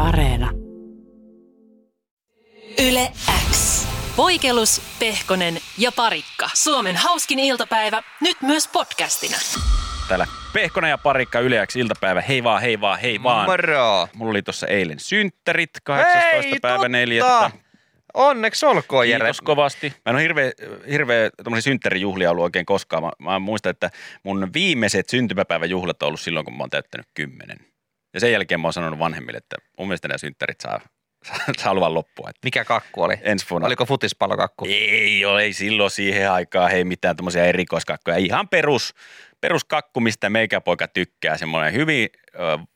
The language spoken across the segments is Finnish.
Areena. Yle X. Voikelus, Pehkonen ja Parikka. Suomen hauskin iltapäivä, nyt myös podcastina. Täällä Pehkonen ja Parikka Yleäksi iltapäivä. Hei vaan, hei vaan, hei vaan. Moro! Mulla oli tuossa eilen synttärit, 18. Hei, päivä totta! 4. Onneksi olkoon, Jere. Kiitos kovasti. Mä en ole hirveä, hirveä synttärijuhlia ollut oikein koskaan. Mä, mä muistan, että mun viimeiset syntymäpäiväjuhlat on ollut silloin, kun mä oon täyttänyt kymmenen. Ja sen jälkeen mä oon sanonut vanhemmille, että mun mielestä nämä synttärit saa, saa, luvan loppua. Että Mikä kakku oli? ensi vuonna. Oliko futispallokakku? Ei ole, ei silloin siihen aikaan, hei mitään tämmöisiä erikoiskakkoja. Ihan perus, peruskakku, mistä meikäpoika tykkää. Semmoinen hyvin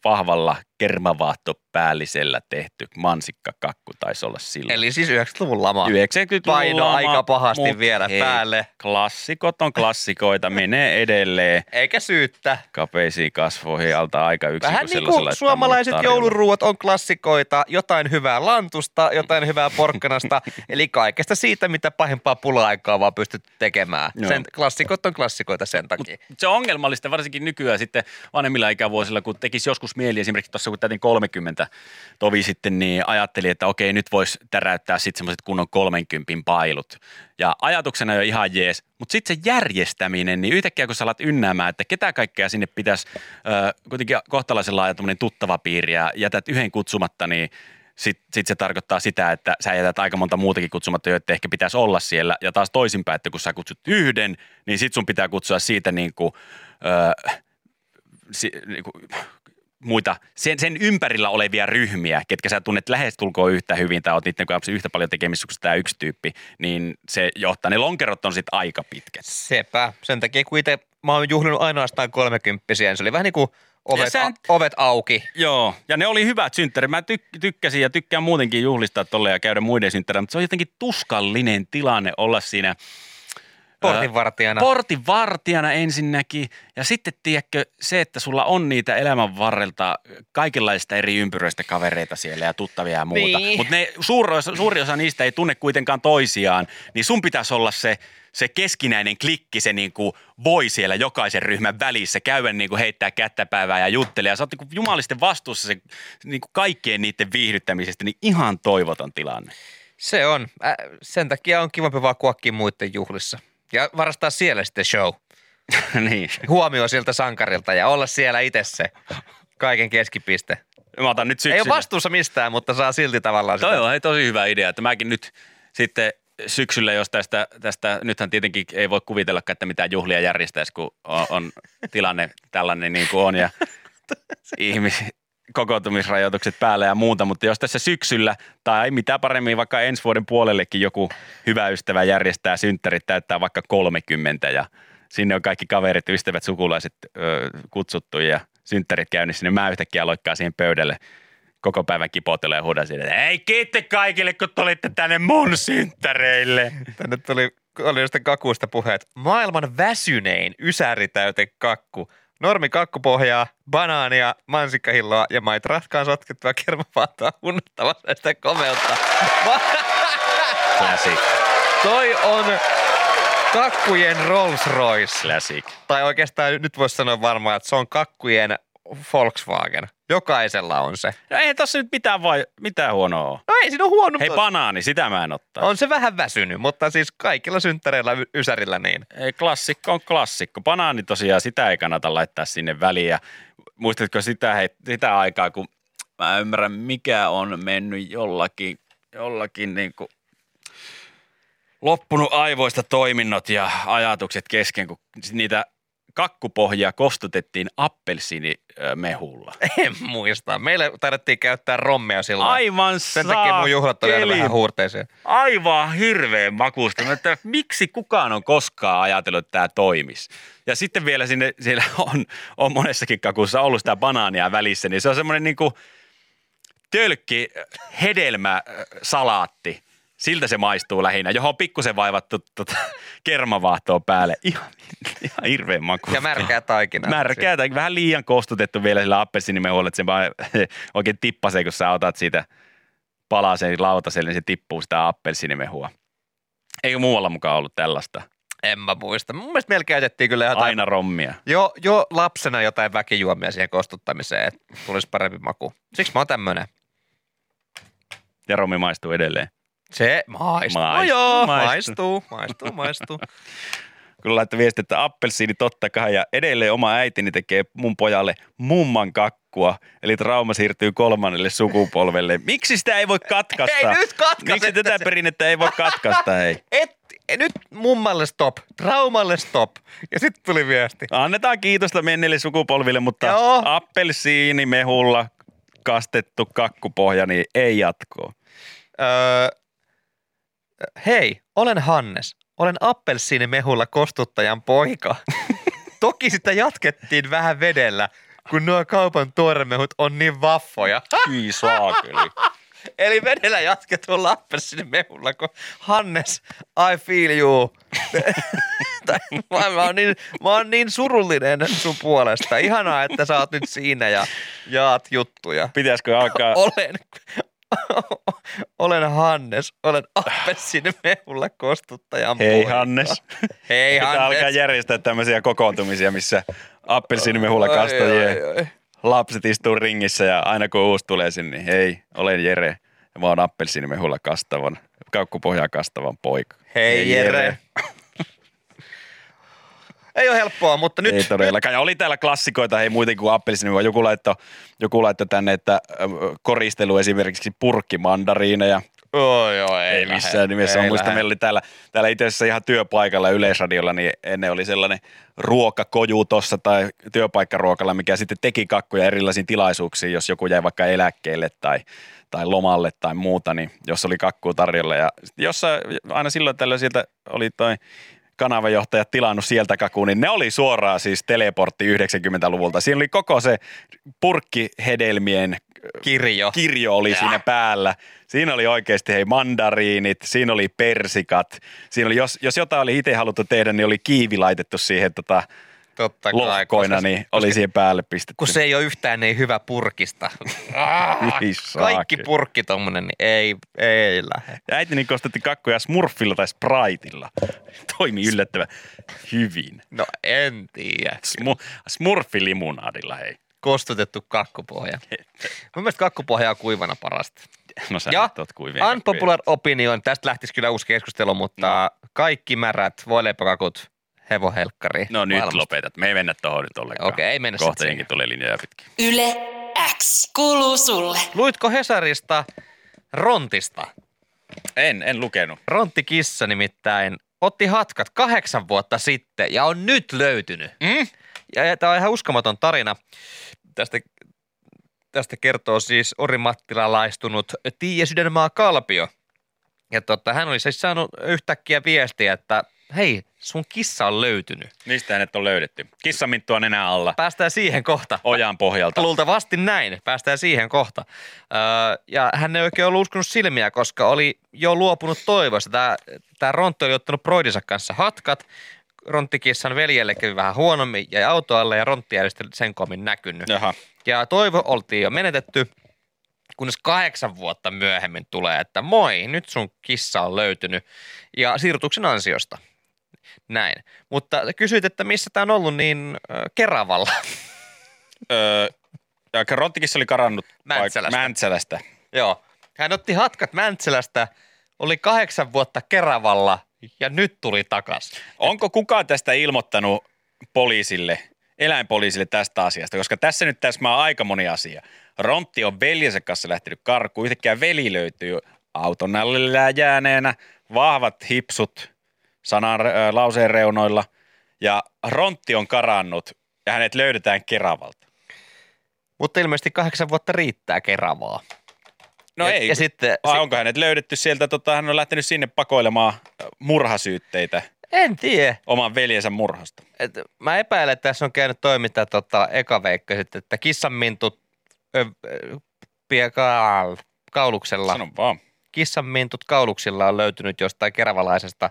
vahvalla kermavaahtopäällisellä tehty mansikkakakku taisi olla silloin. Eli siis 90-luvun lama. 90-luvun Paino lama, aika pahasti mut vielä hei, päälle. Klassikot on klassikoita, menee edelleen Eikä syyttä. kapeisiin kasvoihin alta aika yksin. Vähän niin kuin että suomalaiset jouluruuat on klassikoita, jotain hyvää lantusta, jotain hyvää porkkanasta, eli kaikesta siitä, mitä pahimpaa pula-aikaa vaan pystyt tekemään. Joo. Sen klassikot on klassikoita sen takia. se on ongelmallista varsinkin nykyään sitten vanhemmilla ikävuosilla, kun tekisi joskus mieli esimerkiksi tuossa kun täytin 30 tovi sitten, niin ajattelin, että okei nyt voisi täräyttää sitten semmoiset kunnon 30 pailut. Ja ajatuksena jo ihan jees, mutta sitten se järjestäminen, niin yhtäkkiä kun sä alat ynnäämään, että ketä kaikkea sinne pitäisi kuitenkin kohtalaisen laaja tuttava piiri ja jätät yhden kutsumatta, niin sitten sit se tarkoittaa sitä, että sä jätät aika monta muutakin kutsumatta, joita ehkä pitäisi olla siellä. Ja taas toisinpäin, että kun sä kutsut yhden, niin sit sun pitää kutsua siitä niin kuin, öö, si, niin kuin, muita, sen, sen ympärillä olevia ryhmiä, ketkä sä tunnet lähestulkoon yhtä hyvin tai oot niiden kanssa yhtä paljon tekemistä kuin tämä yksi tyyppi, niin se johtaa, ne lonkerot on sitten aika pitkät. Sepä. Sen takia, kun itse mä oon juhlinut ainoastaan kolmekymppisiä, niin se oli vähän niin kuin ovet, sä- a, ovet auki. Joo, ja ne oli hyvät synttärit. Mä tyk- tykkäsin ja tykkään muutenkin juhlistaa tolle ja käydä muiden synttärillä, mutta se on jotenkin tuskallinen tilanne olla siinä Portinvartijana. Portinvartijana ensinnäkin. Ja sitten, tiedätkö, se, että sulla on niitä elämän varrelta kaikenlaista eri ympyröistä kavereita siellä ja tuttavia ja muuta. Niin. Mutta suuri osa, suuri osa niistä ei tunne kuitenkaan toisiaan, niin sun pitäisi olla se, se keskinäinen klikki, se niin kuin voi siellä jokaisen ryhmän välissä käydä niin kuin heittää kättäpäivää ja juttelee. Ja sä oot niin kuin jumalisten vastuussa se, niin kuin kaikkien niiden viihdyttämisestä, niin ihan toivoton tilanne. Se on. Äh, sen takia on kivampi vaan kuokkia muiden juhlissa. Ja varastaa siellä sitten show. niin. Huomio siltä sankarilta ja olla siellä itse se kaiken keskipiste. Mä otan nyt Ei syksyllä. ole vastuussa mistään, mutta saa silti tavallaan sitä. Toi on hei, tosi hyvä idea, että mäkin nyt sitten syksyllä, jos tästä, tästä, nythän tietenkin ei voi kuvitellakaan, että mitään juhlia järjestäisi, kun on, on tilanne tällainen niin kuin on ja ihmis, kokoontumisrajoitukset päällä ja muuta, mutta jos tässä syksyllä tai mitä paremmin vaikka ensi vuoden puolellekin joku hyvä ystävä järjestää synttärit, täyttää vaikka 30 ja sinne on kaikki kaverit, ystävät, sukulaiset ö, kutsuttu ja synttärit käynnissä, niin mä yhtäkkiä loikkaa siihen pöydälle koko päivän kipotella ja huudan siinä, että ei kiitti kaikille, kun tulitte tänne mun synttäreille. Tänne tuli, oli jostain kakuista puheet. Maailman väsynein ysäritäyte kakku. Normi kakkupohjaa, banaania, mansikkahilloa ja mait raskaan sotkettua kermavaahtoa unnettavasti sitä komeutta. Classic, Toi on kakkujen Rolls Royce. classic. Tai oikeastaan nyt voisi sanoa varmaan, että se on kakkujen Volkswagen. Jokaisella on se. No ei tossa nyt mitään, vai, mitään huonoa ole. No ei siinä ole huono. Hei banaani, sitä mä en ottaa. On se vähän väsynyt, mutta siis kaikilla synttäreillä y- ysärillä niin. Ei, klassikko on klassikko. Banaani tosiaan, sitä ei kannata laittaa sinne väliin. Ja muistatko sitä, hei, sitä aikaa, kun mä ymmärrän, mikä on mennyt jollakin, jollakin niin kuin loppunut aivoista toiminnot ja ajatukset kesken, kun niitä kakkupohjia kostutettiin appelsiinimehulla. En muista. Meillä taidettiin käyttää rommea silloin. Aivan Sen takia mun juhlat oli vähän huurteisia. aivan hirveän makusta. Mä että miksi kukaan on koskaan ajatellut, että tämä toimisi? Ja sitten vielä sinne, siellä on, on monessakin kakussa ollut sitä banaania välissä, niin se on semmoinen niin kuin tölkki hedelmäsalaatti. Siltä se maistuu lähinnä, johon on pikkusen vaivattu tota, kermavaahtoa päälle. Ihan, ihan hirveän makuista. Ja märkää taikinaa. Märkää tai vähän liian kostutettu vielä sillä appelsiinimehulla, että se vaan oikein tippasee, kun sä otat siitä palaseen lautaselle, niin se tippuu sitä appelsiinimehua. Eikö muualla mukaan ollut tällaista? En mä muista. Mun mielestä meillä käytettiin kyllä jotain, Aina rommia. jo, jo lapsena jotain väkijuomia siihen kostuttamiseen, että tulisi parempi maku. Siksi mä oon tämmönen. Ja Romi maistuu edelleen. Se maistuu. Maistuu, no joo, maistuu. maistuu, maistuu, maistuu. Kun laittoi viesti, että appelsiini totta kai ja edelleen oma äitini tekee mun pojalle mumman kakkua, eli trauma siirtyy kolmannelle sukupolvelle. Miksi sitä ei voi katkaista? Ei nyt katkaise Miksi tätä se. perinnettä ei voi katkaista, hei? Et, nyt mummalle stop, traumalle stop. Ja sitten tuli viesti. Annetaan kiitosta menneille sukupolville, mutta Joo. appelsiinimehulla kastettu kakkupohja, niin ei jatkoa. Öö, hei, olen Hannes. Olen appelsiinimehulla kostuttajan poika. Toki sitä jatkettiin vähän vedellä, kun nuo kaupan tuoremehut on niin vaffoja. Hyi saakeli. Eli vedellä jatketulla appelsiinimehulla, kun Hannes, I feel you. Tai mä, mä, oon niin, mä oon niin surullinen sun puolesta. Ihanaa, että sä oot nyt siinä ja jaat juttuja. Pitäisikö alkaa Olen, olen Hannes, olen appelsiinimehulla kostuttajan Hei poika. Hannes. Hei Pitää Hannes. alkaa järjestää tämmöisiä kokoontumisia, missä appelsiinimehulla kastajien oi. lapset istuu ringissä ja aina kun uusi tulee sinne, niin hei, olen Jere ja mä oon appelsiinimehulla kastavan, kaukkupohjaa kastavan poika. Hei Jere. Ei ole helppoa, mutta nyt, Ei todellakaan. Ja oli täällä klassikoita, hei muuten kuin appelsiini, joku laittoi, joku laittoi tänne, että ö, koristelu esimerkiksi purkkimandariineja. Oi, oi, Ei, ei missään lähde, nimessä. ei lähde. meillä oli täällä, täällä itse asiassa ihan työpaikalla Yleisradiolla, niin ennen oli sellainen ruokakoju tuossa tai työpaikkaruokalla, mikä sitten teki kakkuja erilaisiin tilaisuuksiin, jos joku jäi vaikka eläkkeelle tai, tai lomalle tai muuta, niin jos oli kakkua tarjolla. Ja jossain, aina silloin tällöin sieltä oli toi kanavajohtaja tilannut sieltä kakuun, niin ne oli suoraan siis teleportti 90-luvulta. Siinä oli koko se purkkihedelmien Kirjo. kirjo oli siinä päällä. Siinä oli oikeasti hei mandariinit, siinä oli persikat. Siinä oli, jos, jos jotain oli itse haluttu tehdä, niin oli kiivi laitettu siihen tota, Totta kai. lohkoina, koska- niin oli siihen päälle pistetty. Kun se ei ole yhtään niin hyvä purkista. Ah, Hyi Kaikki purkki tommonen, niin ei, ei lähde. Äitini kostutti kakkuja smurfilla tai spriteilla. Toimi yllättävän hyvin. No en tiedä. Smu, smurfilimunaadilla, hei. Kostutettu kakkupohja. Mun mielestä kakkupohja on kuivana parasta. No sä Ja nyt kakkujen. unpopular opinion, tästä lähtisi kyllä uusi keskustelu, mutta kaikki märät voileipäkakut hevohelkkari. No nyt maailmasta. lopetat. Me ei mennä tohon nyt ollenkaan. Okei, ei mennä Kohta jengi tulee linjoja pitkin. Yle X kuuluu sulle. Luitko Hesarista Rontista? En, en lukenut. Ronttikissa nimittäin otti hatkat kahdeksan vuotta sitten ja on nyt löytynyt. Mm? Ja, ja tämä on ihan uskomaton tarina. Tästä, tästä kertoo siis orimattilalaistunut Tiia Sydänmaa Kalpio. Ja tota, hän oli siis saanut yhtäkkiä viestiä, että hei, sun kissa on löytynyt. Mistä hänet on löydetty? Kissaminttua nenä alla. Päästään siihen kohta. Ojan pohjalta. Luultavasti näin. Päästään siihen kohta. Öö, ja hän ei oikein ollut uskonut silmiä, koska oli jo luopunut toivosta. Tämä, tämä Rontti oli ottanut Broidinsa kanssa hatkat. Ronttikissan veljelle kävi vähän huonommin, jäi autoalle ja Rontti ei sitten sen komin näkynyt. Jaha. Ja toivo oltiin jo menetetty, kunnes kahdeksan vuotta myöhemmin tulee, että moi, nyt sun kissa on löytynyt. Ja siirrytyksen ansiosta. Näin. Mutta kysyit, että missä tämä on ollut, niin äh, Keravalla. Öö, ja Rottikissa oli karannut paik- Mäntsälästä. Mäntsälästä. Joo. Hän otti hatkat Mäntsälästä, oli kahdeksan vuotta Keravalla ja nyt tuli takas. Onko kukaan tästä ilmoittanut poliisille, eläinpoliisille tästä asiasta? Koska tässä nyt täsmää aika moni asia. Rontti on veljensä kanssa lähtenyt karkuun. Yhtäkkiä veli löytyy auton alle jääneenä, vahvat hipsut sanan äh, lauseen reunoilla. Ja Rontti on karannut ja hänet löydetään Keravalta. Mutta ilmeisesti kahdeksan vuotta riittää Keravaa. No ja, ei. Ja sitten, Vai onko hänet löydetty sieltä, tota, hän on lähtenyt sinne pakoilemaan murhasyytteitä en tiedä. oman veljensä murhasta. Et mä epäilen, että tässä on käynyt toimittaa tota, eka veikka sitten, että kissanmintut ö, ö, kauluksella, Sano vaan. kissanmintut kauluksilla on löytynyt jostain keravalaisesta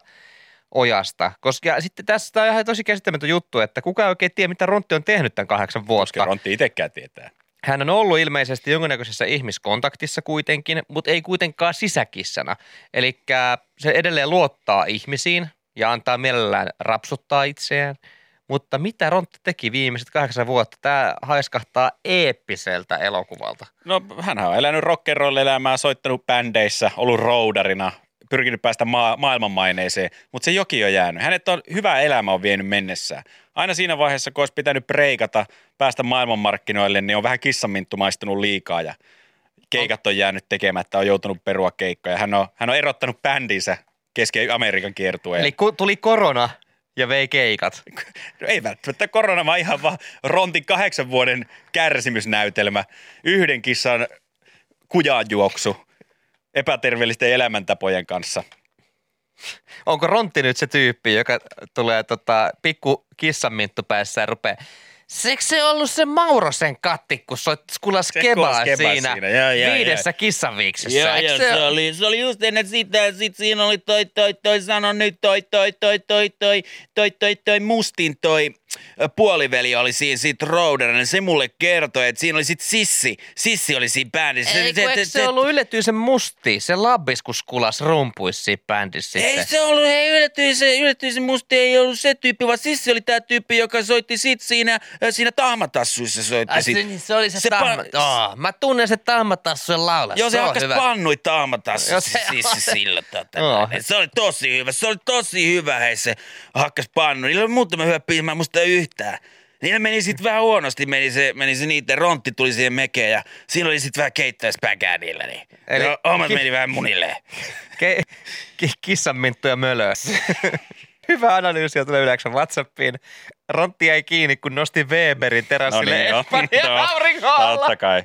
ojasta. Koska sitten tässä on ihan tosi käsittämätön juttu, että kuka ei oikein tiedä, mitä Rontti on tehnyt tämän kahdeksan Koska vuotta. Rontti itsekään tietää. Hän on ollut ilmeisesti jonkinnäköisessä ihmiskontaktissa kuitenkin, mutta ei kuitenkaan sisäkissana. Eli se edelleen luottaa ihmisiin ja antaa mielellään rapsuttaa itseään, Mutta mitä Rontti teki viimeiset kahdeksan vuotta? Tämä haiskahtaa eeppiseltä elokuvalta. No hän on elänyt rock'n'roll-elämää, soittanut bändeissä, ollut roudarina, pyrkinyt päästä maa- maailmanmaineeseen, mutta se joki on jäänyt. Hänet on hyvä elämä on vienyt mennessään. Aina siinä vaiheessa, kun olisi pitänyt preikata, päästä maailmanmarkkinoille, niin on vähän kissaminttu maistunut liikaa ja keikat on jäänyt tekemättä, on joutunut perua keikkoja. Hän on, hän on erottanut bändinsä kesken Amerikan kiertueen. Eli ku, tuli korona ja vei keikat. No ei välttämättä korona, vaan ihan vaan Rontin kahdeksan vuoden kärsimysnäytelmä. Yhden kissan kujaanjuoksu epäterveellisten elämäntapojen kanssa. Onko Rontti nyt se tyyppi, joka tulee tota, pikku kissanminttu päässä ja rupeaa Seikö se ollut se Maurosen katti, kun soit skulas Se kebaa kulas kebaa siinä, siinä, joo, joo, viidessä kissanviiksessä? Joo, joo, se, oli, se oli just ennen sitä, sit siinä oli toi, toi, toi, sano nyt toi, toi, toi, toi, toi, toi, toi, toi, mustin toi puoliveli oli siinä sit rouderina, se mulle kertoi, että siinä oli sit Sissi, Sissi oli siinä bändissä. Eikö, eikö se ollut yllätyisen musti, se labbis, kun skulas rumpuisi siinä bändissä Ei se ollut, hei yllätyisen, yllätyisen musta ei ollut se tyyppi, vaan Sissi oli tää tyyppi, joka soitti sit siinä, siinä tahmatassuissa soitti Ai, se, niin se oli se, Se se tahma. Oh, mä tunnen se tahmatassujen laula. Joo, se, on hakkas hyvä. pannui tahmatassuissa Joo, se- Sissi sillä tota. Näin. Se oli tosi hyvä, se oli tosi hyvä, hei se hakkas pannu. Niillä oli muutama hyvä biisi, mä en muista yhtään. Niillä meni sitten vähän huonosti, meni se, meni se niiden, rontti tuli siihen mekeen ja siinä oli sitten vähän keittäispäkää niillä. Niin. Eli- Eli... Hommat meni vähän munilleen. Ke- ki- kissanminttu ja mölö. Hyvä analyysi tulee yleensä Whatsappiin. Rontti jäi kiinni, kun nosti Weberin terassille No niin. Espanjan Joo, aurinkoalla. Totta kai.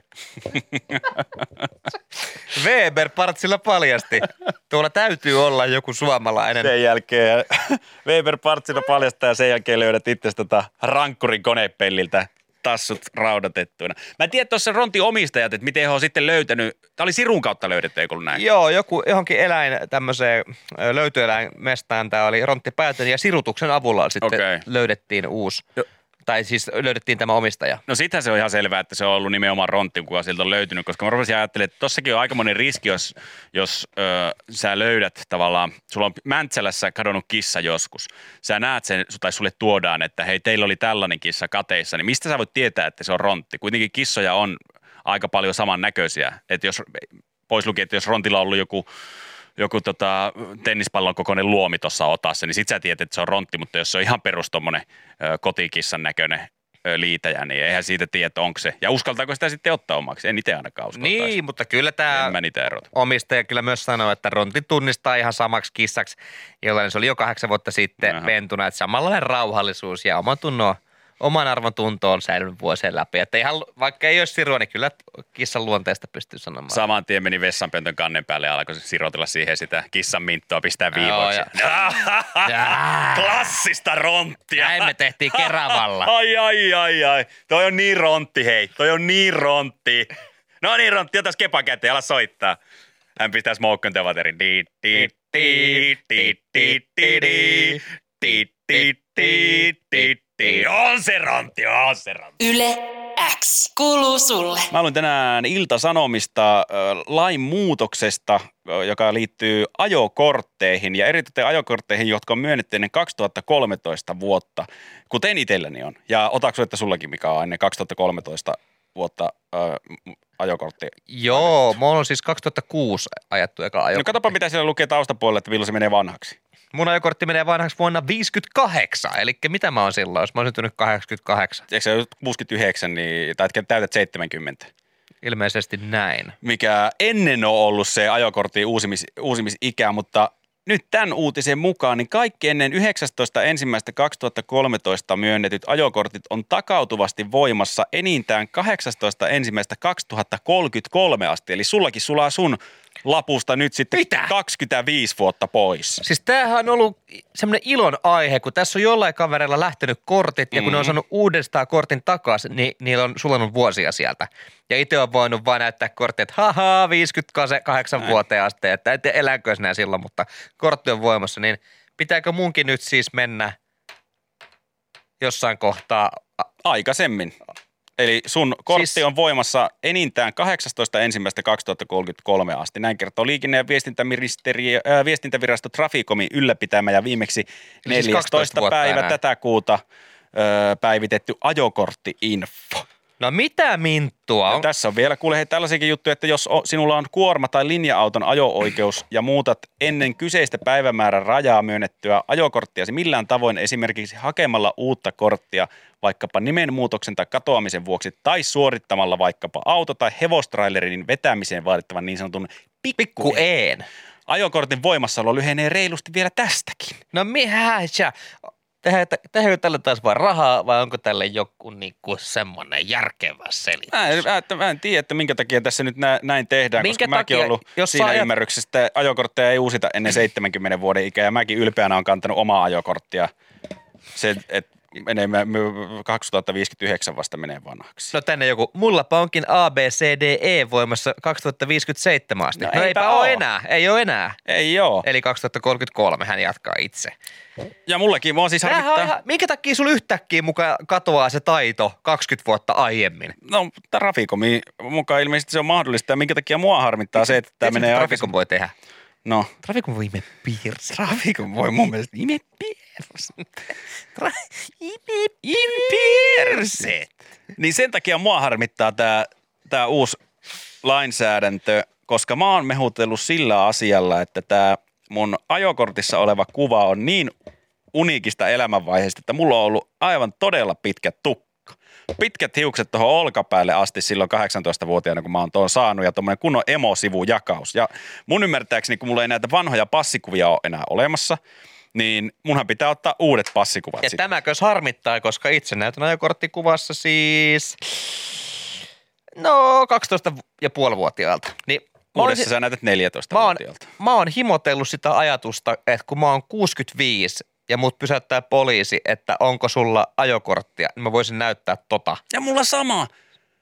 Weber partsilla paljasti. Tuolla täytyy olla joku suomalainen. Sen jälkeen Weber Partsina paljastaa ja sen jälkeen löydät itse tota rankkurin konepelliltä tassut raudatettuina. Mä en tiedä tuossa Ronti omistajat, että miten he on sitten löytänyt, tämä oli Sirun kautta löydetty, eikö ollut näin? Joo, joku johonkin eläin tämmöiseen löytyeläinmestään tämä oli Rontti Päätön ja sirutuksen avulla sitten Okei. löydettiin uusi. Jo- Tai siis löydettiin tämä omistaja. No sittenhän se on ihan selvää, että se on ollut nimenomaan Rontti, kuka sieltä on löytynyt, koska mä rupesin ajattelemaan, että tossakin on aikamoinen riski, jos, jos ö, sä löydät tavallaan, sulla on Mäntsälässä kadonnut kissa joskus. Sä näet sen, tai sulle tuodaan, että hei, teillä oli tällainen kissa kateissa, niin mistä sä voit tietää, että se on Rontti? Kuitenkin kissoja on aika paljon samannäköisiä. Että jos, pois lukien, että jos Rontilla on ollut joku joku tota, tennispallon kokoinen luomi tuossa otassa, niin sit sä tiedät, että se on rontti, mutta jos se on ihan perus tommonen ö, kotikissan näköinen liitäjä, niin eihän siitä tiedä, että onko se. Ja uskaltaako sitä sitten ottaa omaksi? En itse ainakaan uskaltaisi. Niin, mutta kyllä tämä omistaja kyllä myös sanoi, että Rontti tunnistaa ihan samaksi kissaksi, jollainen se oli jo kahdeksan vuotta sitten Aha. pentuna, että samanlainen rauhallisuus ja oman tunnon, oman arvon tunto on säilynyt vuosien läpi. Että ihan, vaikka ei olisi sirua, niin kyllä kissan luonteesta pystyy sanomaan. Saman tien meni vessanpöntön kannen päälle ja alkoi sirotella siihen sitä kissan minttoa, pistää viivoiksi. Klassista ronttia. Näin me tehtiin Keravalla. ai, ai, ai, ai. Toi on niin rontti, hei. Toi on niin rontti. No niin, rontti, otas kepa käteen, ala soittaa. Hän pistää smoke on the waterin. Di, di, di, di, di, di, di, di, di, di, di, di. On se rontti, on se rontti. Yle X kuuluu sulle. Mä luin tänään Ilta-Sanomista ö, lain muutoksesta, joka liittyy ajokortteihin ja erityisesti ajokortteihin, jotka on myönnetty ennen 2013 vuotta, kuten itselläni on. Ja otaksu, että sullakin mikä on ennen 2013 vuotta m- ajokortti. Joo, mulla on siis 2006 ajattu eka No ajokortti. katsoppa, mitä siellä lukee taustapuolella, että milloin se menee vanhaksi. Mun ajokortti menee vanhaksi vuonna 58, eli mitä mä oon silloin, jos mä oon syntynyt 88? Eikö se ole 69, niin, tai täytät 70? Ilmeisesti näin. mikä ennen on ollut se ajokortin uusimis, uusimisikä, mutta nyt tämän uutisen mukaan, niin kaikki ennen 19.1.2013 myönnetyt ajokortit on takautuvasti voimassa enintään 18.1.2033 asti. Eli sullakin sulaa sun lapusta nyt sitten Mitä? 25 vuotta pois. Siis tämähän on ollut semmoinen ilon aihe, kun tässä on jollain kaverilla lähtenyt kortit ja kun ne on Mhm. saanut uudestaan kortin takaisin, niin niillä on sulanut vuosia sieltä. Ja itse on voinut vaan näyttää korttia, että haha, 58 Näin. vuoteen asti, että en tiedä elänkö sinä silloin, mutta kortti on voimassa, niin pitääkö munkin nyt siis mennä jossain kohtaa Aikaisemmin. Eli sun kortti Siis- on voimassa enintään 18.1.2033 asti. Näin kertoo liikenne- ja viestintäministeriö, äh, viestintävirasto Traficomin ylläpitämä ja viimeksi Eli siis 14. 12 vuotta päivä enää. tätä kuuta öö, päivitetty ajokortti-info. No mitä minttua? Ja tässä on vielä kuule hei, tällaisiakin juttuja, että jos sinulla on kuorma- tai linja-auton ajo-oikeus ja muutat ennen kyseistä päivämäärän rajaa myönnettyä ajokorttiasi millään tavoin esimerkiksi hakemalla uutta korttia vaikkapa nimenmuutoksen tai katoamisen vuoksi tai suorittamalla vaikkapa auto- tai hevostrailerin vetämiseen vaadittavan niin sanotun pikku pikku een. Ajokortin voimassaolo lyhenee reilusti vielä tästäkin. No mihän sä? Tehdäänkö tälle taas vain rahaa vai onko tälle joku niinku semmoinen järkevä selitys? Mä en, mä, mä en tiedä, että minkä takia tässä nyt nä, näin tehdään, Minkä koska mäkin takia? olen ollut Jos siinä ajat- ymmärryksessä, että ajokortteja ei uusita ennen 70 vuoden ikää ja mäkin ylpeänä on kantanut omaa ajokorttia. Se, että menee, mä- mä- 2059 vasta menee vanhaksi. No tänne joku, mullapa onkin A, B, C, D, E voimassa 2057 asti. No No, eipä ole enää, ei ole enää. Ei joo. Eli 2033 hän jatkaa itse. Ja mullakin, mua siis Tämähän on harmittaa. ihan, minkä takia sulla yhtäkkiä mukaan katoaa se taito 20 vuotta aiemmin? No, Trafikomi mukaan ilmeisesti se on mahdollista. Ja minkä takia mua harmittaa se, että tämä menee. Traficom voi tehdä. No, Traficom voi ime piirsi. Trafikon voi mun mielestä ime piers. Piirsi. Niin sen takia mua harmittaa tämä tää uusi lainsäädäntö, koska mä oon mehutellut sillä asialla, että tämä mun ajokortissa oleva kuva on niin uniikista elämänvaiheesta, että mulla on ollut aivan todella pitkä tukka. Pitkät hiukset tuohon olkapäälle asti silloin 18-vuotiaana, kun mä oon tuon saanut, ja tuommoinen kunnon emosivujakaus. Ja mun ymmärtääkseni, kun mulla ei näitä vanhoja passikuvia ole enää olemassa, niin munhan pitää ottaa uudet passikuvat Ja sitten. tämäkös harmittaa, koska itse näytän ajokorttikuvassa siis... No, 12 ja puoli vuotiaalta. Niin Uudessa sä näytät 14 mä, oon, mä oon himotellut sitä ajatusta, että kun mä oon 65 ja mut pysäyttää poliisi, että onko sulla ajokorttia, niin mä voisin näyttää tota. Ja mulla sama.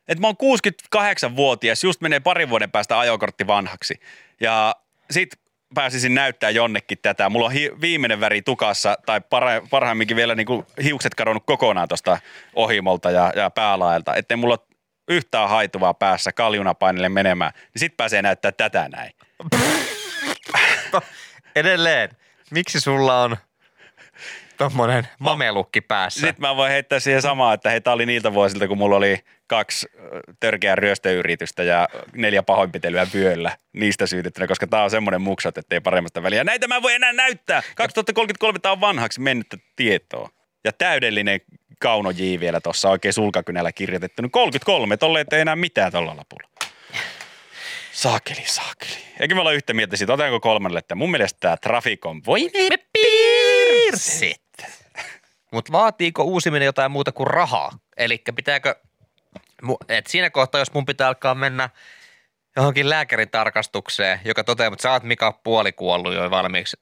Että mä oon 68-vuotias, just menee parin vuoden päästä ajokortti vanhaksi. Ja sit pääsisin näyttää jonnekin tätä. Mulla on hi- viimeinen väri tukassa, tai para- parhaimminkin vielä niinku hiukset kadonnut kokonaan tuosta ohimolta ja, ja päälaelta. Ettei mulla ole yhtään haituvaa päässä kaljuna painille menemään, niin sit pääsee näyttää tätä näin. Edelleen, miksi sulla on tommonen mamelukki päässä? Sitten mä voin heittää siihen samaa, että hei, tää oli niiltä vuosilta, kun mulla oli kaksi törkeää ryöstöyritystä ja neljä pahoinpitelyä vyöllä niistä syytettynä, koska tää on semmoinen muksat, ettei paremmasta väliä. Näitä mä en voi enää näyttää. 2033 tää on vanhaksi mennyttä tietoa. Ja täydellinen Kauno J vielä tuossa oikein sulkakynällä kirjoitettu. 33, tolle ettei enää mitään tuolla lapulla. Saakeli, saakeli. Eikö me olla yhtä mieltä siitä, otetaanko kolmannelle, että mun mielestä tämä Traficom voi Me piirsit. Mutta vaatiiko uusiminen jotain muuta kuin rahaa? Eli pitääkö, et siinä kohtaa, jos mun pitää alkaa mennä johonkin lääkärin tarkastukseen, joka toteaa, että sä oot Mika puoli kuollut jo valmiiksi,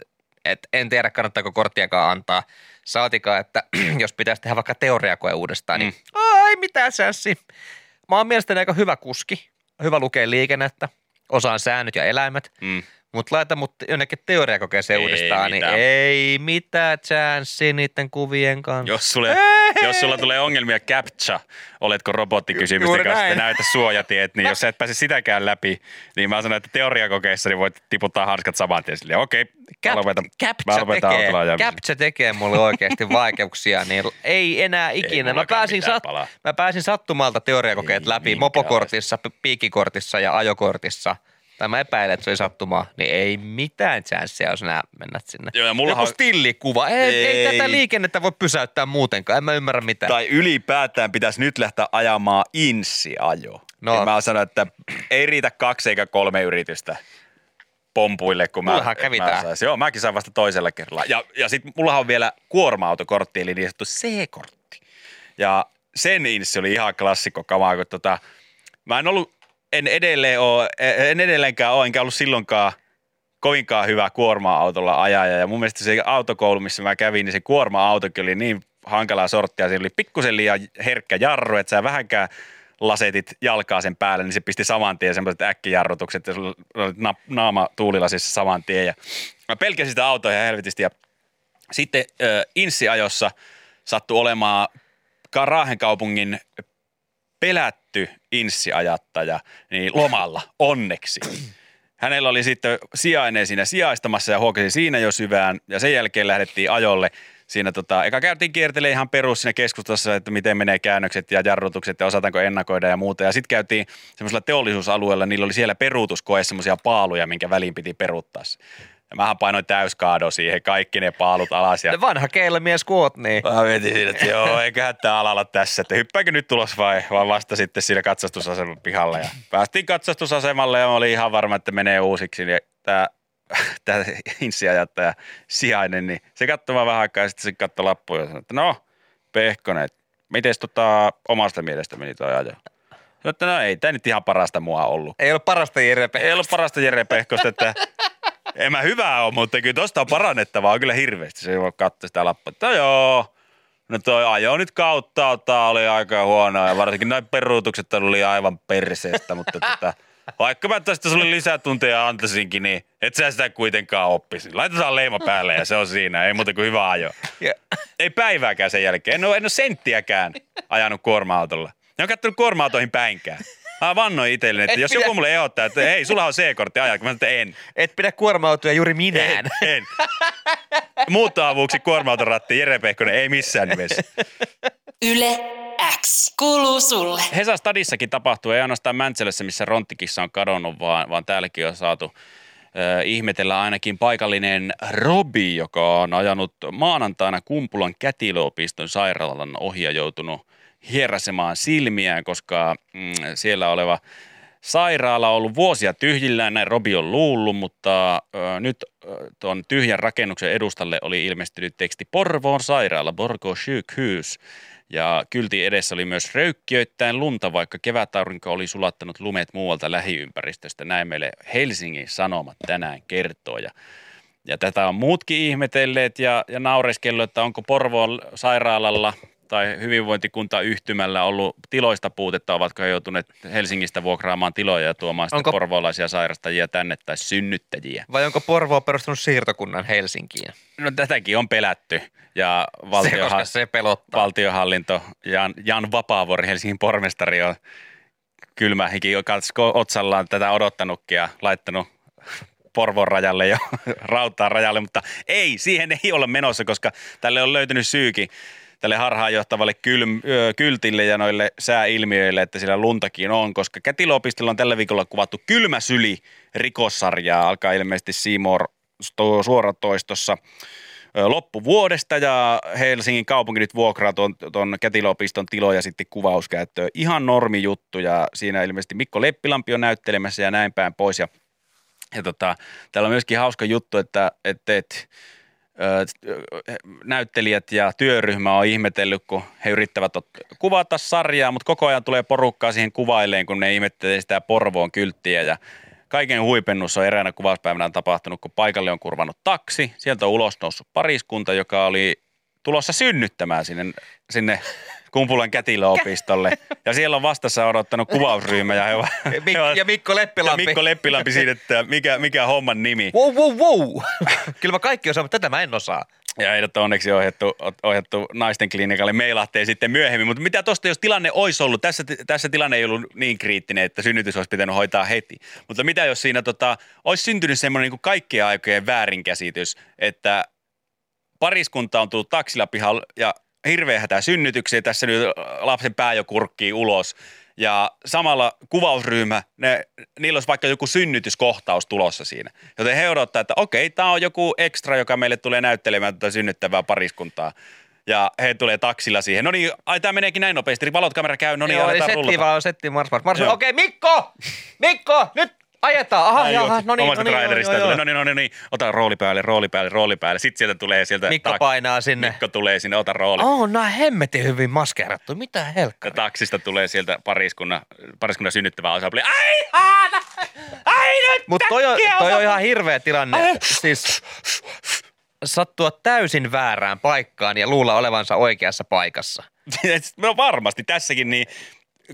et en tiedä kannattaako korttiakaan antaa. Saatikaan, että jos pitäisi tehdä vaikka teoriakoe uudestaan, niin Mm. ai mitä sässi. Mä oon mielestäni aika hyvä kuski, hyvä lukea liikennettä, osaan säännöt ja eläimet, Mm. Mutta laita mut jonnekin teoriakokeeseen Ei uudestaan, mitään. niin ei mitään chanssi niiden kuvien kanssa. Jos, sulle, jos sulla tulee ongelmia CAPTCHA, oletko robottikysymysten Juuri kanssa, näin. näytä suojatiet, niin jos sä et pääse sitäkään läpi, niin mä sanon, että teoriakokeissa niin voit tiputtaa hanskat saman tien silleen, okei, Cap, mä lopetan, mä Captcha, lopetan tekee. Captcha tekee mulle oikeasti vaikeuksia, niin ei enää ikinä. Mä mullakaan pääsin, sat, palaa. mä pääsin sattumalta teoriakokeet Ei läpi mopokortissa, pi- piikkikortissa ja ajokortissa. Tai mä epäilen, että se oli sattumaa, niin ei mitään chanssia, jos nää mennät sinne. Joo, ja mullahan Joku on- stillikuva. Ei, ei. ei tätä liikennettä voi pysäyttää muutenkaan, en mä ymmärrä mitään. Tai ylipäätään pitäisi nyt lähteä ajamaan insiajo. No. Ja mä sanon, että ei riitä kaksi eikä kolme yritystä pompuille, kun mä, Mullahan kävi mä saisin. Joo, mäkin sain vasta toisella kerralla. Ja, ja sitten mullahan on vielä kuorma-autokortti, eli niin sanottu C-kortti. Ja sen inssi oli ihan klassikko kamaa, kun tota, mä en ollut, en edelleen ole, en edelleenkään ole, enkä ollut silloinkaan kovinkaan hyvä kuorma-autolla ajaja. Ja mun mielestä se autokoulu, missä mä kävin, niin se kuorma-autokin oli niin hankalaa sorttia. Siinä oli pikkusen liian herkkä jarru, että sä vähänkään lasetit jalkaa sen päälle, niin se pisti saman tien semmoiset äkkijarrutukset ja sulla oli na- naama tuulilasissa saman tien. Ja mä pelkäsin sitä autoa ihan helvetisti ja sitten äh, Insi-ajossa sattui olemaan Raahen kaupungin pelätty inssiajattaja niin lomalla, onneksi. Hänellä oli sitten sijainen siinä sijaistamassa ja huokasi siinä jo syvään ja sen jälkeen lähdettiin ajolle. siinä tota, eka käytiin kiertelemään ihan perus siinä keskustassa, että miten menee käännökset ja jarrutukset ja osataanko ennakoida ja muuta. Ja sitten käytiin semmoisella teollisuusalueella, niillä oli siellä peruutuskoe semmoisia paaluja, minkä väliin piti peruuttaa. Ja mähän painoin täyskaado siihen, kaikki ne paalut alas. Ja Vanha keillämies kuot, niin. Mä mietin siinä, että joo, eiköhän tää alalla tässä, että hyppääkö nyt tulos vai, vai vasta sitten siinä katsastusaseman pihalla. Ja päästiin katsastusasemalle ja mä olin ihan varma, että menee uusiksi. Ja tää, tää insiajattaja sijainen, niin se katsoi vaan vähän aikaa ja sitten se katsoi lappuja ja sanoi, että no, Pehkonen, miten tota omasta mielestä meni toi ajo? Sanoin, että no ei, tämä nyt ihan parasta mua ollut. Ei ollut parasta Jere Pe- Ei ollut parasta Jere Pehkosta, että en mä hyvää ole, mutta kyllä tosta on parannettavaa kyllä hirveästi. Se voi katsoa sitä lappua, että joo, no toi ajo nyt kautta oli aika huonoa ja varsinkin noin peruutukset oli aivan perseestä, mutta tota, vaikka mä tästä sulle lisätunteja antaisinkin, niin et sä sitä kuitenkaan oppisi. Laitetaan leima päälle ja se on siinä, ei muuta kuin hyvä ajo. Ei päivääkään sen jälkeen, en ole, en ole senttiäkään ajanut kuorma-autolla. Ne on kattonut kuorma-autoihin päinkään. Mä vannoin itselleni, että Et jos pidä- joku mulle ehdottaa, että hei, sulla on C-kortti ajaa, mä sanoin, että en. Et pidä kuorma-autoja juuri minään. En, en. Muuttoavuuksi kuorma ratti Jere Pehkonen, ei missään nimessä. Yle X kuuluu sulle. Hesa Stadissakin tapahtuu, ei ainoastaan Mäntsälässä, missä Ronttikissa on kadonnut, vaan, vaan täälläkin on saatu ihmetellä ainakin paikallinen Robi, joka on ajanut maanantaina Kumpulan kätilöopiston sairaalan ohi ja joutunut hierasemaan silmiään, koska mm, siellä oleva sairaala on ollut vuosia tyhjillään, näin Robi on luullut, mutta ö, nyt tuon tyhjän rakennuksen edustalle oli ilmestynyt teksti Porvoon sairaala, Borgo sjukhus. Ja kylti edessä oli myös röykkiöittäin lunta, vaikka kevätaurinko oli sulattanut lumet muualta lähiympäristöstä. Näin meille Helsingin Sanomat tänään kertoo. Ja, ja tätä on muutkin ihmetelleet ja, ja naureskellut, että onko Porvoon sairaalalla tai hyvinvointikuntayhtymällä ollut tiloista puutetta, ovatko he joutuneet Helsingistä vuokraamaan tiloja ja tuomaan sitten Onko- porvoolaisia sairastajia tänne tai synnyttäjiä. Vai onko Porvo perustanut siirtokunnan Helsinkiin? No tätäkin on pelätty ja Se, valtiohan, koska se pelottaa. valtiohallinto, Jan, Jan Vapaavuori, Helsingin pormestari on kylmä hiki otsallaan tätä odottanutkin ja laittanut Porvon rajalle ja rautaa rajalle, mutta ei, siihen ei olla menossa, koska tälle on löytynyt syykin tälle harhaanjohtavalle kyl, ö, kyltille ja noille sääilmiöille, että siellä luntakin on, koska Kätilöopistolla on tällä viikolla kuvattu Kylmä syli rikossarjaa, alkaa ilmeisesti Seymour sto- suoratoistossa loppuvuodesta ja Helsingin kaupunki nyt vuokraa tuon, tuon Kätilöopiston tiloja sitten kuvauskäyttöön. Ihan normi juttu ja siinä ilmeisesti Mikko Leppilampi on näyttelemässä ja näin päin pois ja, ja tota, täällä on myöskin hauska juttu, että, että, että näyttelijät ja työryhmä on ihmetellyt, kun he yrittävät kuvata sarjaa, mutta koko ajan tulee porukkaa siihen kuvailleen, kun ne ihmettelee sitä Porvoon kylttiä ja kaiken huipennus on eräänä kuvauspäivänä tapahtunut, kun paikalle on kurvannut taksi. Sieltä on ulos noussut pariskunta, joka oli tulossa synnyttämään sinne, sinne Kumpulan kätilöopistolle. Ja siellä on vastassa odottanut kuvausryhmä ja, he, ovat- Mik- he ovat- ja Mikko Leppilampi. ja Mikko Leppilampi siinä, että mikä, mikä homman nimi. Wow, wow, wow. Kyllä mä kaikki osaan, mutta tätä mä en osaa. Ja heidät on onneksi ohjattu, ohjattu naisten klinikalle meilahtee sitten myöhemmin. Mutta mitä tosta, jos tilanne olisi ollut, tässä, tässä tilanne ei ollut niin kriittinen, että synnytys olisi pitänyt hoitaa heti. Mutta mitä jos siinä tota, olisi syntynyt semmoinen niin kaikkien aikojen väärinkäsitys, että pariskunta on tullut taksilla pihalle ja hirveä hätä synnytyksiä, tässä nyt lapsen pää jo kurkkii ulos. Ja samalla kuvausryhmä, ne, niillä olisi vaikka joku synnytyskohtaus tulossa siinä. Joten he odottaa, että okei, tämä on joku ekstra, joka meille tulee näyttelemään tätä synnyttävää pariskuntaa. Ja he tulee taksilla siihen. No niin, ai tämä meneekin näin nopeasti. Valot kamera käy, no niin, Joo, aletaan setti rullata. vaan, setti mars, mars, mars. Okei, Mikko! Mikko, nyt ajetaan. Aha, Ai jaha, no niin, no niin, joo, trailerista joo, tulee, joo. no niin, no niin, no niin, ota rooli päälle, rooli päälle, rooli päälle. Sitten sieltä tulee sieltä. Mikko tak- painaa sinne. Mikko tulee sinne, ota rooli. Oh, nää hemmetin hyvin maskeerattu. Mitä helkkaa? taksista tulee sieltä pariskunnan, pariskunnan synnyttävä osapuoli. Ai haata! Ai nyt Mutta toi, on- toi on ihan hirveä tilanne. Siis sattua täysin väärään paikkaan ja luulla olevansa oikeassa paikassa. no varmasti tässäkin niin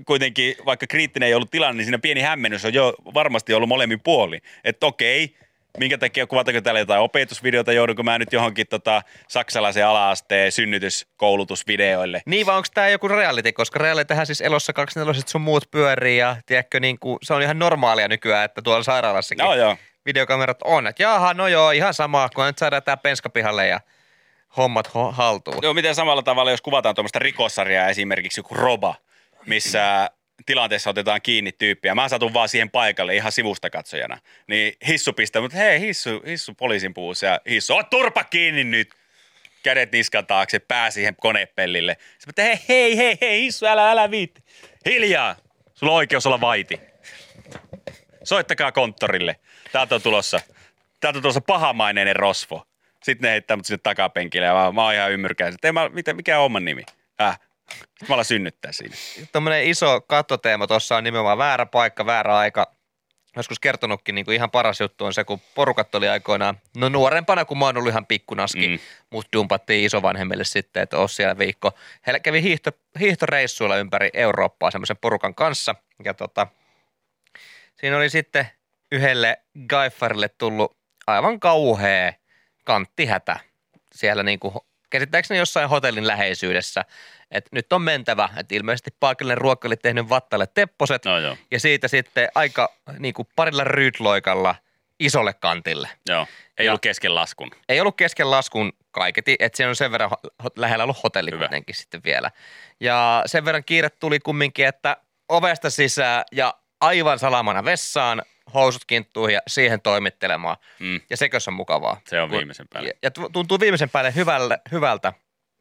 kuitenkin, vaikka kriittinen ei ollut tilanne, niin siinä pieni hämmennys on jo varmasti ollut molemmin puoli. Että okei, minkä takia kuvatako täällä jotain opetusvideota, joudunko mä nyt johonkin tota, saksalaisen ala-asteen synnytyskoulutusvideoille. Niin vai onko tämä joku reality, koska realityhän siis elossa 24 sun muut pyörii ja tiedätkö, niin kuin, se on ihan normaalia nykyään, että tuolla sairaalassakin Joo, joo. videokamerat on. Että jaha, no joo, ihan sama, kun nyt saadaan tämä penska pihalle ja hommat ho- haltuun. Joo, miten samalla tavalla, jos kuvataan tuommoista rikossarjaa esimerkiksi joku Roba, missä tilanteessa otetaan kiinni tyyppiä. Mä satun vaan siihen paikalle ihan sivusta katsojana. Niin hissu pistää, mutta hei, hissu, hissu poliisin puussa ja hissu, oot turpa kiinni nyt! Kädet niskan taakse, pää siihen konepellille. Sitten hei, hei, hei, hei, hissu, älä, älä viitti. Hiljaa! Sulla on oikeus olla vaiti. Soittakaa konttorille. Täältä on tulossa, täältä on tulossa pahamaineinen rosvo. Sitten ne heittää mut sinne takapenkille ja mä, mä oon ihan mitä, mikä on oman nimi? Äh. Alan synnyttää siinä. Tuommoinen iso kattoteema tuossa on nimenomaan väärä paikka, väärä aika. Joskus kertonutkin niin kuin ihan paras juttu on se, kun porukat oli aikoinaan, no nuorempana, kun mä oon ollut ihan pikkunaski, Mm. mut dumpattiin isovanhemmille sitten, että oot siellä viikko. He kävi hiihto, hiihtoreissuilla ympäri Eurooppaa semmoisen porukan kanssa. Ja tota, siinä oli sitten yhdelle Gaifarille tullut aivan kauhea kanttihätä siellä niin kuin, käsittääkseni jossain hotellin läheisyydessä. että nyt on mentävä, että ilmeisesti paikallinen ruokka oli tehnyt vattalle tepposet No joo, ja siitä sitten aika niin kuin parilla ryytloikalla isolle kantille. joo. Ei Ja- ollut kesken laskun. Ei ollut kesken laskun kaiketi, että se on sen verran ho- lähellä ollut hotelli Hyvä. kuitenkin sitten vielä. Ja sen verran kiire tuli kumminkin, että ovesta sisään ja aivan salamana vessaan, housut kinttuihin ja siihen toimittelemaan. Mm. Ja sekös on mukavaa. Se on viimeisen päälle. Ja, ja tu- tuntuu viimeisen päälle hyvälle, hyvältä.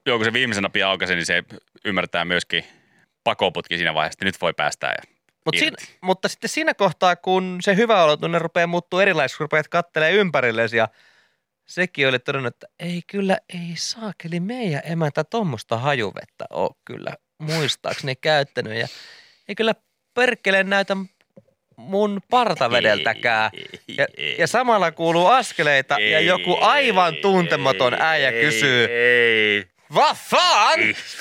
Joo, kun se viimeisen napin aukaisi, niin se ymmärtää myöskin pakoputki siinä vaiheessa, että nyt voi päästää. Ja Mut siinä, mutta sitten siinä kohtaa, kun se hyvä olo tunne rupeaa muuttuu erilaiseksi, kun rupeat kattelee ympärillesi ja sekin oli todennut, että ei kyllä, ei saakeli meidän emäntä tuommoista hajuvettä ole kyllä muistaakseni käyttänyt ja ei kyllä perkele näytä mun partavedeltäkään. Ja, ja samalla kuuluu askeleita ja joku aivan tuntematon äijä kysyy, Ei, Vad fan?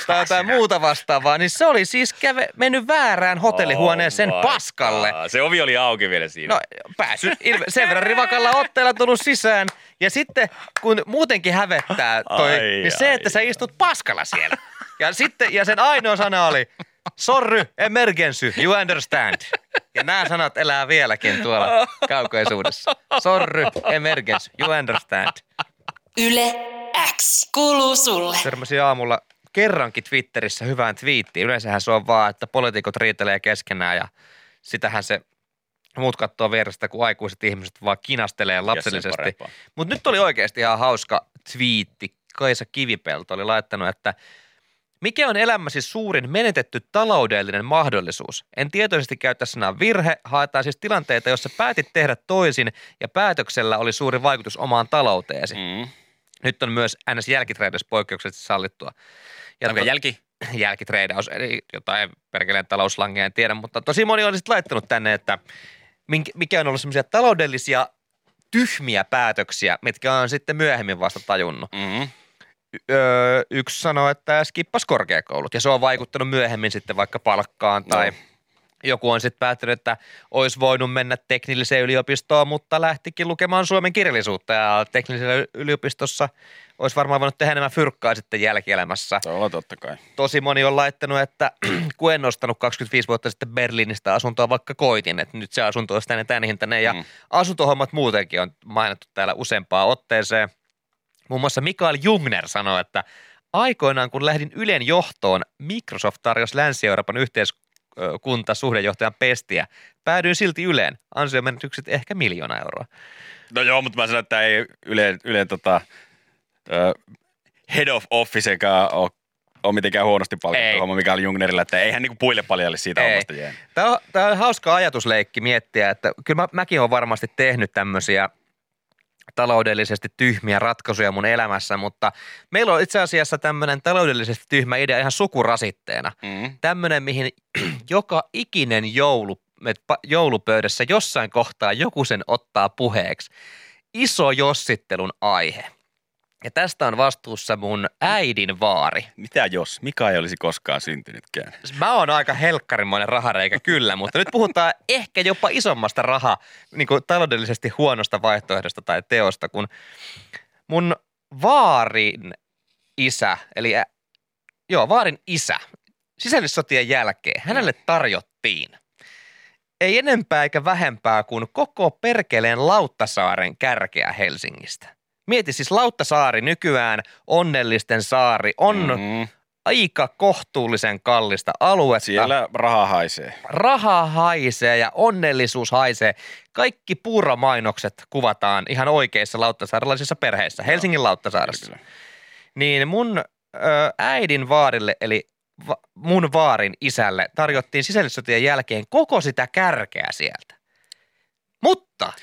Tai jotain muuta vastaavaa, niin se oli siis käve, mennyt väärään hotellihuoneeseen Oh my paskalle. God. Se ovi oli auki vielä siinä. No pääsy ilme- sen verran rivakalla otteella tullut sisään. Ja sitten kun muutenkin hävettää toi, Ai, niin se, että ai. sä istut paskalla siellä. Ja, sitten, ja sen ainoa sana oli, sorry, emergency, you understand. Ja nämä sanat elää vieläkin tuolla kaukaisuudessa. Sorry, emergency, you understand. Yle X kuuluu sulle. Törmäsin aamulla kerrankin Twitterissä hyvään twiittiin. Yleensähän se on vaan, että poliitikot riitelee keskenään ja sitähän se muut katsoo vierestä, kun aikuiset ihmiset vaan kinastelee lapsellisesti. Mutta nyt oli oikeasti ihan hauska twiitti. Kaisa Kivipelto oli laittanut, että mikä on elämäsi suurin menetetty taloudellinen mahdollisuus? En tietoisesti käytä sanaa virhe, haetaan siis tilanteita, jossa päätit tehdä toisin ja päätöksellä oli suuri vaikutus omaan talouteesi. Mm. Nyt on myös ns. jälkitreiders poikkeuksellisesti sallittua. Ja Onko to- jälki? jälkitreidaus, eli jotain perkeleen talouslangia en tiedä, mutta tosi moni oli sitten laittanut tänne, että mikä on ollut semmoisia taloudellisia tyhmiä päätöksiä, mitkä on sitten myöhemmin vasta tajunnut. Mm. Öö, yksi sanoi, että skippas korkeakoulut ja se on vaikuttanut myöhemmin sitten vaikka palkkaan tai No. joku on sitten päättänyt, että olisi voinut mennä teknilliseen yliopistoon, mutta lähtikin lukemaan suomen kirjallisuutta ja teknillisessä yliopistossa olisi varmaan voinut tehdä enemmän fyrkkaa sitten jälkielämässä. Se on totta kai. Tosi moni on laittanut, että kun en ostanut 25 vuotta sitten Berliinistä asuntoa, vaikka koitin, että nyt se asunto olisi tänne tämän hintainen ja mm. asuntohommat muutenkin on mainittu täällä useampaan otteeseen. Muun muassa Mikael Jungner sanoi, että aikoinaan kun lähdin Ylen johtoon, Microsoft tarjosi Länsi-Euroopan yhteiskunta suhdejohtajan pestiä. Päädyin silti Yleen. Ansiomenetykset ehkä miljoona euroa. No joo, mutta mä sanon, että ei Yle, Yle tota, head of officekaan ole, ole mitenkään huonosti palkattu Ei. homma Mikael Jungnerillä, että eihän niinku puille paljalle siitä Ei. hommasta jää. Tämä on, tämä on hauska ajatusleikki miettiä, että kyllä mä, mäkin olen varmasti tehnyt tämmöisiä taloudellisesti tyhmiä ratkaisuja mun elämässä, mutta meillä on itse asiassa tämmöinen taloudellisesti tyhmä idea ihan sukurasitteena. Mm. Tämmöinen, mihin joka ikinen joulu, joulupöydässä jossain kohtaa joku sen ottaa puheeksi. Iso jossittelun aihe. Ja tästä on vastuussa mun äidin vaari. Mitä jos? Mika ei olisi koskaan syntynytkään. Mä oon aika helkkarimoinen rahareikä kyllä, mutta nyt puhutaan ehkä jopa isommasta raha, niin kuin taloudellisesti huonosta vaihtoehdosta tai teosta, kun mun vaarin isä, eli ä, joo, vaarin isä, sisällissotien jälkeen, hänelle tarjottiin ei enempää eikä vähempää kuin koko perkeleen Lauttasaaren kärkeä Helsingistä. Mieti siis Lauttasaari nykyään, onnellisten saari, on Mm. aika kohtuullisen kallista aluetta. Siellä raha haisee. Raha haisee ja onnellisuus haisee. Kaikki puuromainokset kuvataan ihan oikeissa lauttasaarelaisissa perheissä, Helsingin Lauttasaaressa. Kyllä. Niin mun ö, äidin vaarille, eli va, mun vaarin isälle, tarjottiin sisällissotien jälkeen koko sitä kärkeä sieltä. Mutta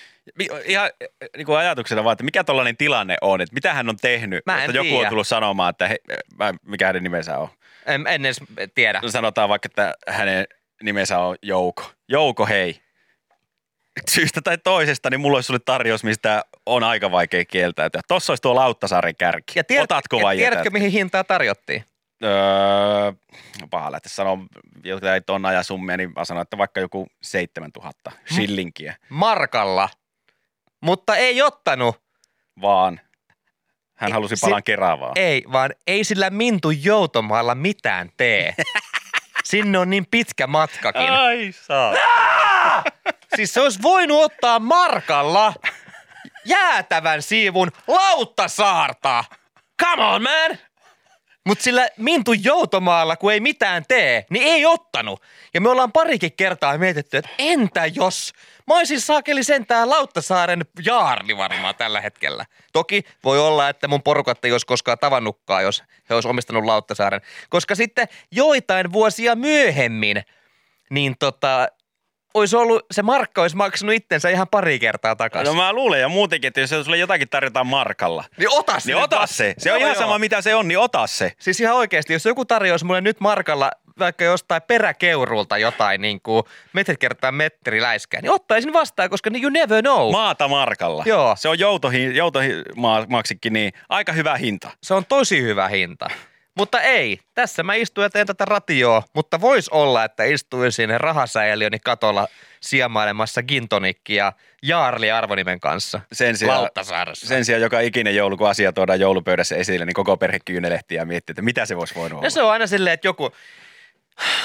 Ihan niin kuin ajatuksena vaan, että mikä tällainen tilanne on, että mitä hän on tehnyt, Mä en että joku tiedä. on tullut sanomaan, että he, mä- mikä hänen nimensä on. en, en edes tiedä. No Sanotaan vaikka, että hänen nimensä on Jouko. Jouko, hei. Syystä tai toisesta, niin mulla olisi sulle tarjous, mistä on aika vaikea kieltäytyä. Tossa olisi tuo Lauttasaaren kärki. Ja tiedät, Otatko ja vai tiedätkö, jätät? mihin hintaa tarjottiin? Öö, paha lähteä sanoa jotain ton ajan summia, niin mä sanon, että vaikka joku 7000 shillinkiä, Markalla. Mutta ei ottanut. vaan hän halusi palan Keravaa. Ei, vaan ei sillä Mintu Joutomaalla mitään tee. Sinne on niin pitkä matkakin. Ai saa. Siis se olisi voinut ottaa markalla jäätävän siivun Lauttasaarta. Come on, man! Mutta sillä Mintu Joutomaalla, kun ei mitään tee, niin ei ottanut. Ja me ollaan parikin kertaa mietitty, että entä jos... Mä olisin saakeli sentään Lauttasaaren jaarli varmaan tällä hetkellä. Toki voi olla, että mun porukat ei olisi koskaan tavannutkaan, jos he olisi omistanut Lauttasaaren. Koska sitten joitain vuosia myöhemmin, niin tota, olisi ollut, se markka olisi maksanut itsensä ihan pari kertaa takaisin. No mä luulen ja muutenkin, että jos sulle jotakin tarjotaan markalla, niin ota se. niin ota se. Se on Joo, ihan joo. sama mitä se on, niin ota se. Siis ihan oikeasti, jos joku tarjoaisi mulle nyt markalla vaikka jostain peräkeurulta jotain niin kuin metrit kertaa metteri läiskää, niin ottaisin vastaan, koska niin you never know. Maata markalla. Joo. Se on joutohi, joutohi ma- maksikki, niin aika hyvä hinta. Se on tosi hyvä hinta. Mutta ei, tässä mä istuin ja teen tätä ratioa, mutta vois olla, että istuisin rahasäiliöni katolla siemailemassa gintonikki ja Jaarli Arvonimen kanssa. Sen sijaan, sen sijaan joka ikinen joulu, kun asia tuodaan joulupöydässä esille, niin koko perhe kyynelehtii ja miettii, että mitä se voisi voinut olla. Ja se on aina silleen, että joku,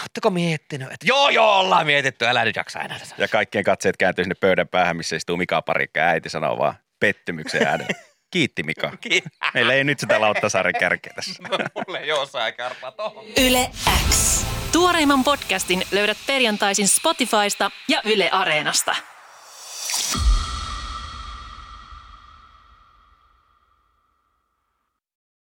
ootteko miettinyt, että joo joo ollaan mietitty, älä nyt jaksa enää. tätä." Ja kaikkien katseet kääntyy sinne pöydän päähän, missä istuu Mika Parikka ja äiti sanoo vaan pettymyksen ääneen. Kiitti Mika. Meillä ei nyt sitä Lauttasaaren kärkeä tässä. Mulle ei osaa arpaa tohon. Yle X. Tuoreimman podcastin löydät perjantaisin Spotifysta ja Yle Areenasta.